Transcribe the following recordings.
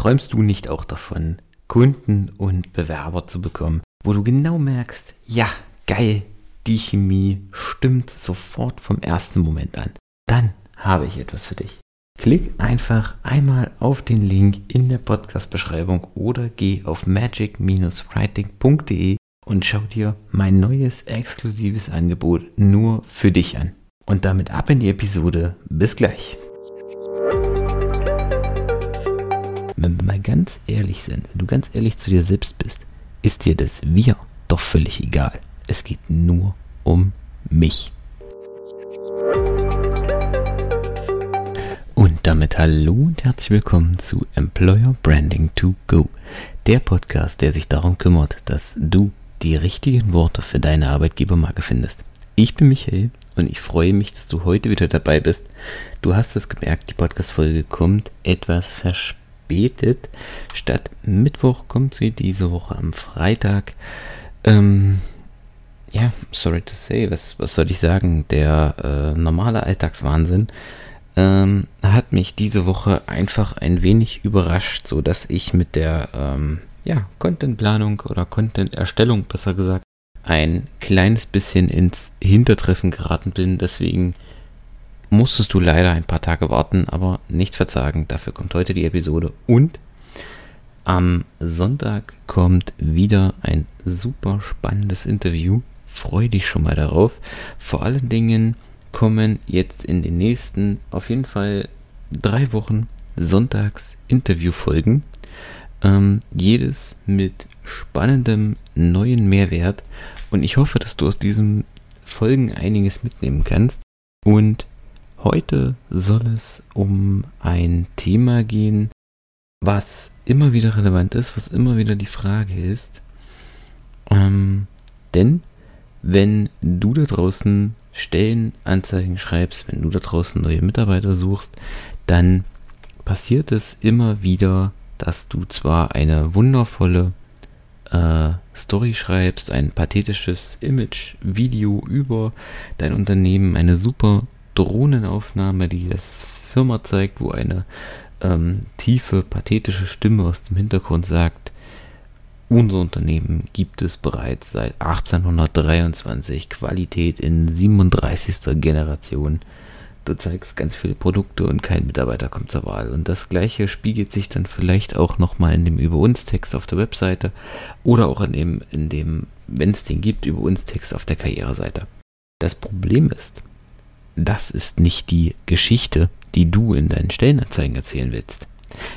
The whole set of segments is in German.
Träumst du nicht auch davon, Kunden und Bewerber zu bekommen, wo du genau merkst, ja, geil, die Chemie stimmt sofort vom ersten Moment an. Dann habe ich etwas für dich. Klick einfach einmal auf den Link in der Podcast-Beschreibung oder geh auf magic-writing.de und schau dir mein neues exklusives Angebot nur für dich an. Und damit ab in die Episode. Bis gleich. Wenn wir mal ganz ehrlich sind, wenn du ganz ehrlich zu dir selbst bist, ist dir das Wir doch völlig egal. Es geht nur um mich. Und damit hallo und herzlich willkommen zu Employer Branding to Go, der Podcast, der sich darum kümmert, dass du die richtigen Worte für deine Arbeitgebermarke findest. Ich bin Michael und ich freue mich, dass du heute wieder dabei bist. Du hast es gemerkt, die Podcast-Folge kommt etwas verspätet. Statt Mittwoch kommt sie diese Woche am Freitag. Ähm, ja, sorry to say, was, was soll ich sagen? Der äh, normale Alltagswahnsinn ähm, hat mich diese Woche einfach ein wenig überrascht, so dass ich mit der ähm, ja, Contentplanung oder Content-Erstellung besser gesagt ein kleines bisschen ins Hintertreffen geraten bin. Deswegen musstest du leider ein paar Tage warten, aber nicht verzagen. Dafür kommt heute die Episode und am Sonntag kommt wieder ein super spannendes Interview freu dich schon mal darauf. Vor allen Dingen kommen jetzt in den nächsten, auf jeden Fall drei Wochen, sonntags Interviewfolgen. Ähm, jedes mit spannendem neuen Mehrwert. Und ich hoffe, dass du aus diesen Folgen einiges mitnehmen kannst. Und heute soll es um ein Thema gehen, was immer wieder relevant ist, was immer wieder die Frage ist. Ähm, denn wenn du da draußen Stellenanzeigen schreibst, wenn du da draußen neue Mitarbeiter suchst, dann passiert es immer wieder, dass du zwar eine wundervolle äh, Story schreibst, ein pathetisches Image-Video über dein Unternehmen, eine super Drohnenaufnahme, die das Firma zeigt, wo eine ähm, tiefe, pathetische Stimme aus dem Hintergrund sagt, unser Unternehmen gibt es bereits seit 1823, Qualität in 37. Generation. Du zeigst ganz viele Produkte und kein Mitarbeiter kommt zur Wahl. Und das gleiche spiegelt sich dann vielleicht auch nochmal in dem Über uns Text auf der Webseite oder auch in dem, in dem wenn es den gibt, Über uns Text auf der Karriereseite. Das Problem ist, das ist nicht die Geschichte, die du in deinen Stellenanzeigen erzählen willst.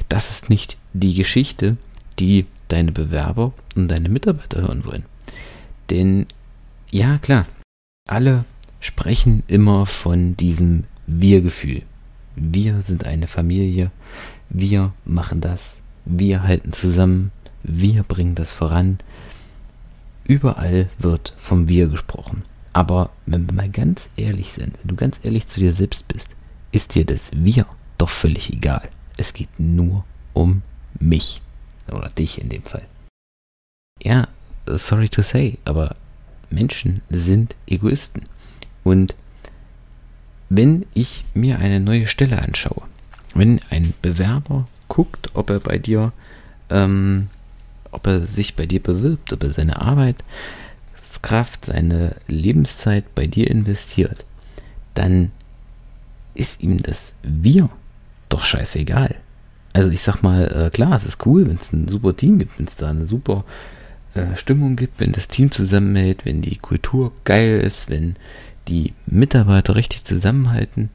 Das ist nicht die Geschichte, die deine Bewerber und deine Mitarbeiter hören wollen. Denn ja, klar, alle sprechen immer von diesem Wir-Gefühl. Wir sind eine Familie, wir machen das, wir halten zusammen, wir bringen das voran. Überall wird vom Wir gesprochen. Aber wenn wir mal ganz ehrlich sind, wenn du ganz ehrlich zu dir selbst bist, ist dir das Wir doch völlig egal. Es geht nur um mich. Oder dich in dem Fall. Ja, sorry to say, aber Menschen sind Egoisten. Und wenn ich mir eine neue Stelle anschaue, wenn ein Bewerber guckt, ob er bei dir, ähm, ob er sich bei dir bewirbt, ob er seine Arbeitskraft, seine Lebenszeit bei dir investiert, dann ist ihm das Wir doch scheißegal. Also ich sag mal, äh, klar, es ist cool, wenn es ein super Team gibt, wenn es da eine super äh, Stimmung gibt, wenn das Team zusammenhält, wenn die Kultur geil ist, wenn die Mitarbeiter richtig zusammenhalten.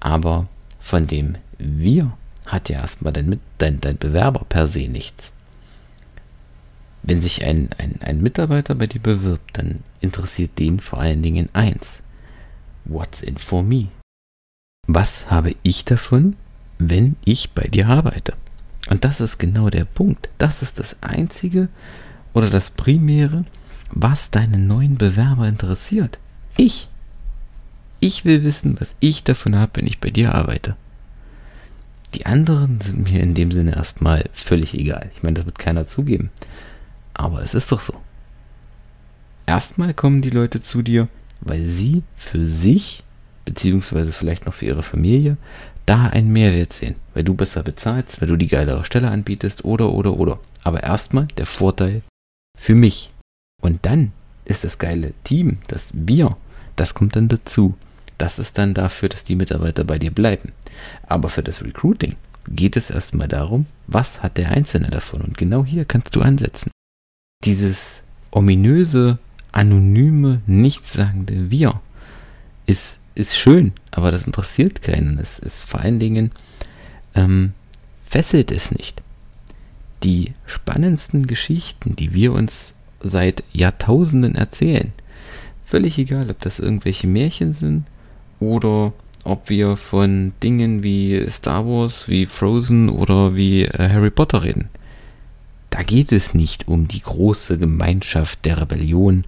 Aber von dem Wir hat ja erstmal dein, dein, dein Bewerber per se nichts. Wenn sich ein, ein, ein Mitarbeiter bei dir bewirbt, dann interessiert den vor allen Dingen eins. What's in for me? Was habe ich davon, wenn ich bei dir arbeite. Und das ist genau der Punkt. Das ist das Einzige oder das Primäre, was deinen neuen Bewerber interessiert. Ich. Ich will wissen, was ich davon habe, wenn ich bei dir arbeite. Die anderen sind mir in dem Sinne erstmal völlig egal. Ich meine, das wird keiner zugeben. Aber es ist doch so. Erstmal kommen die Leute zu dir, weil sie für sich, beziehungsweise vielleicht noch für ihre Familie, da einen Mehrwert sehen, weil du besser bezahlst, weil du die geilere Stelle anbietest oder oder oder. Aber erstmal der Vorteil für mich. Und dann ist das geile Team, das wir, das kommt dann dazu. Das ist dann dafür, dass die Mitarbeiter bei dir bleiben. Aber für das Recruiting geht es erstmal darum, was hat der Einzelne davon? Und genau hier kannst du ansetzen. Dieses ominöse, anonyme, nichtssagende Wir ist, ist schön, aber das interessiert keinen. Es ist vor allen Dingen, ähm, fesselt es nicht. Die spannendsten Geschichten, die wir uns seit Jahrtausenden erzählen, völlig egal, ob das irgendwelche Märchen sind oder ob wir von Dingen wie Star Wars, wie Frozen oder wie äh, Harry Potter reden. Da geht es nicht um die große Gemeinschaft der Rebellion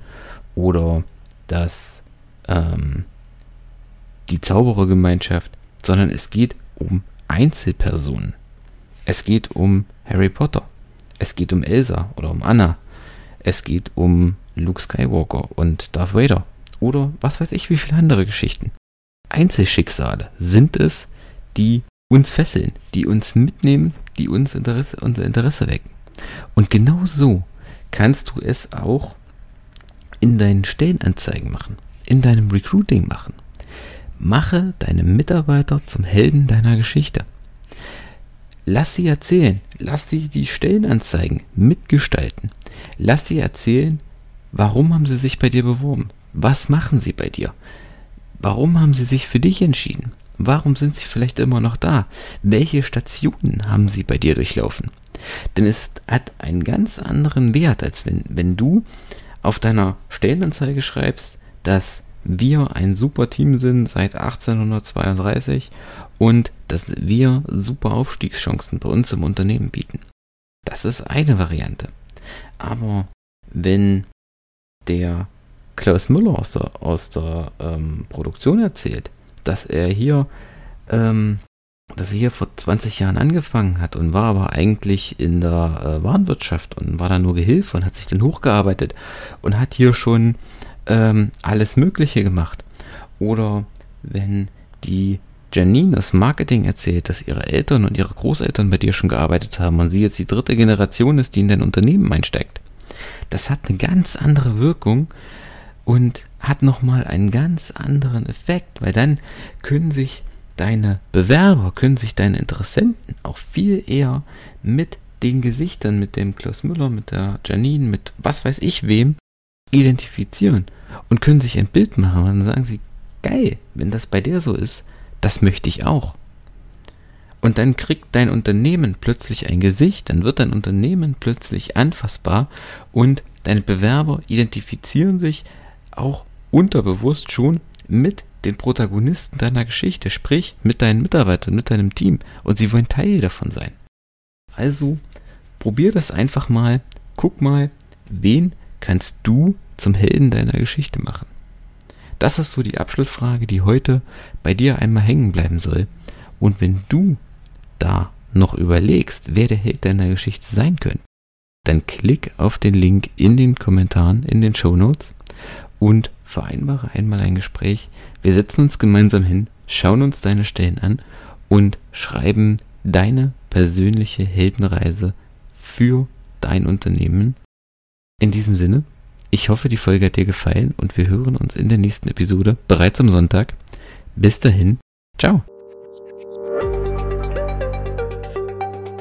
oder das, ähm, die Zauberergemeinschaft, sondern es geht um Einzelpersonen. Es geht um Harry Potter. Es geht um Elsa oder um Anna. Es geht um Luke Skywalker und Darth Vader. Oder was weiß ich, wie viele andere Geschichten. Einzelschicksale sind es, die uns fesseln, die uns mitnehmen, die uns Interesse, unser Interesse wecken. Und genau so kannst du es auch in deinen Stellenanzeigen machen, in deinem Recruiting machen. Mache deine Mitarbeiter zum Helden deiner Geschichte. Lass sie erzählen, lass sie die Stellenanzeigen mitgestalten. Lass sie erzählen, warum haben sie sich bei dir beworben? Was machen sie bei dir? Warum haben sie sich für dich entschieden? Warum sind sie vielleicht immer noch da? Welche Stationen haben sie bei dir durchlaufen? Denn es hat einen ganz anderen Wert, als wenn, wenn du auf deiner Stellenanzeige schreibst, dass wir ein super Team sind seit 1832 und dass wir super Aufstiegschancen bei uns im Unternehmen bieten. Das ist eine Variante. Aber wenn der Klaus Müller aus der, aus der ähm, Produktion erzählt, dass er hier ähm, dass er hier vor 20 Jahren angefangen hat und war aber eigentlich in der äh, Warenwirtschaft und war da nur Gehilfe und hat sich dann hochgearbeitet und hat hier schon ähm, alles Mögliche gemacht. Oder wenn die Janine das Marketing erzählt, dass ihre Eltern und ihre Großeltern bei dir schon gearbeitet haben und sie jetzt die dritte Generation ist, die in dein Unternehmen einsteigt. Das hat eine ganz andere Wirkung und hat nochmal einen ganz anderen Effekt, weil dann können sich deine Bewerber, können sich deine Interessenten auch viel eher mit den Gesichtern, mit dem Klaus Müller, mit der Janine, mit was weiß ich wem, identifizieren und können sich ein Bild machen. Und dann sagen sie, geil, wenn das bei der so ist, das möchte ich auch. Und dann kriegt dein Unternehmen plötzlich ein Gesicht, dann wird dein Unternehmen plötzlich anfassbar und deine Bewerber identifizieren sich auch unterbewusst schon mit den Protagonisten deiner Geschichte, sprich mit deinen Mitarbeitern, mit deinem Team und sie wollen Teil davon sein. Also probier das einfach mal, guck mal, wen kannst du zum Helden deiner Geschichte machen. Das ist so die Abschlussfrage, die heute bei dir einmal hängen bleiben soll. Und wenn du da noch überlegst, wer der Held deiner Geschichte sein könnte, dann klick auf den Link in den Kommentaren, in den Show Notes und vereinbare einmal ein Gespräch. Wir setzen uns gemeinsam hin, schauen uns deine Stellen an und schreiben deine persönliche Heldenreise für dein Unternehmen. In diesem Sinne, ich hoffe, die Folge hat dir gefallen und wir hören uns in der nächsten Episode bereits am Sonntag. Bis dahin, ciao.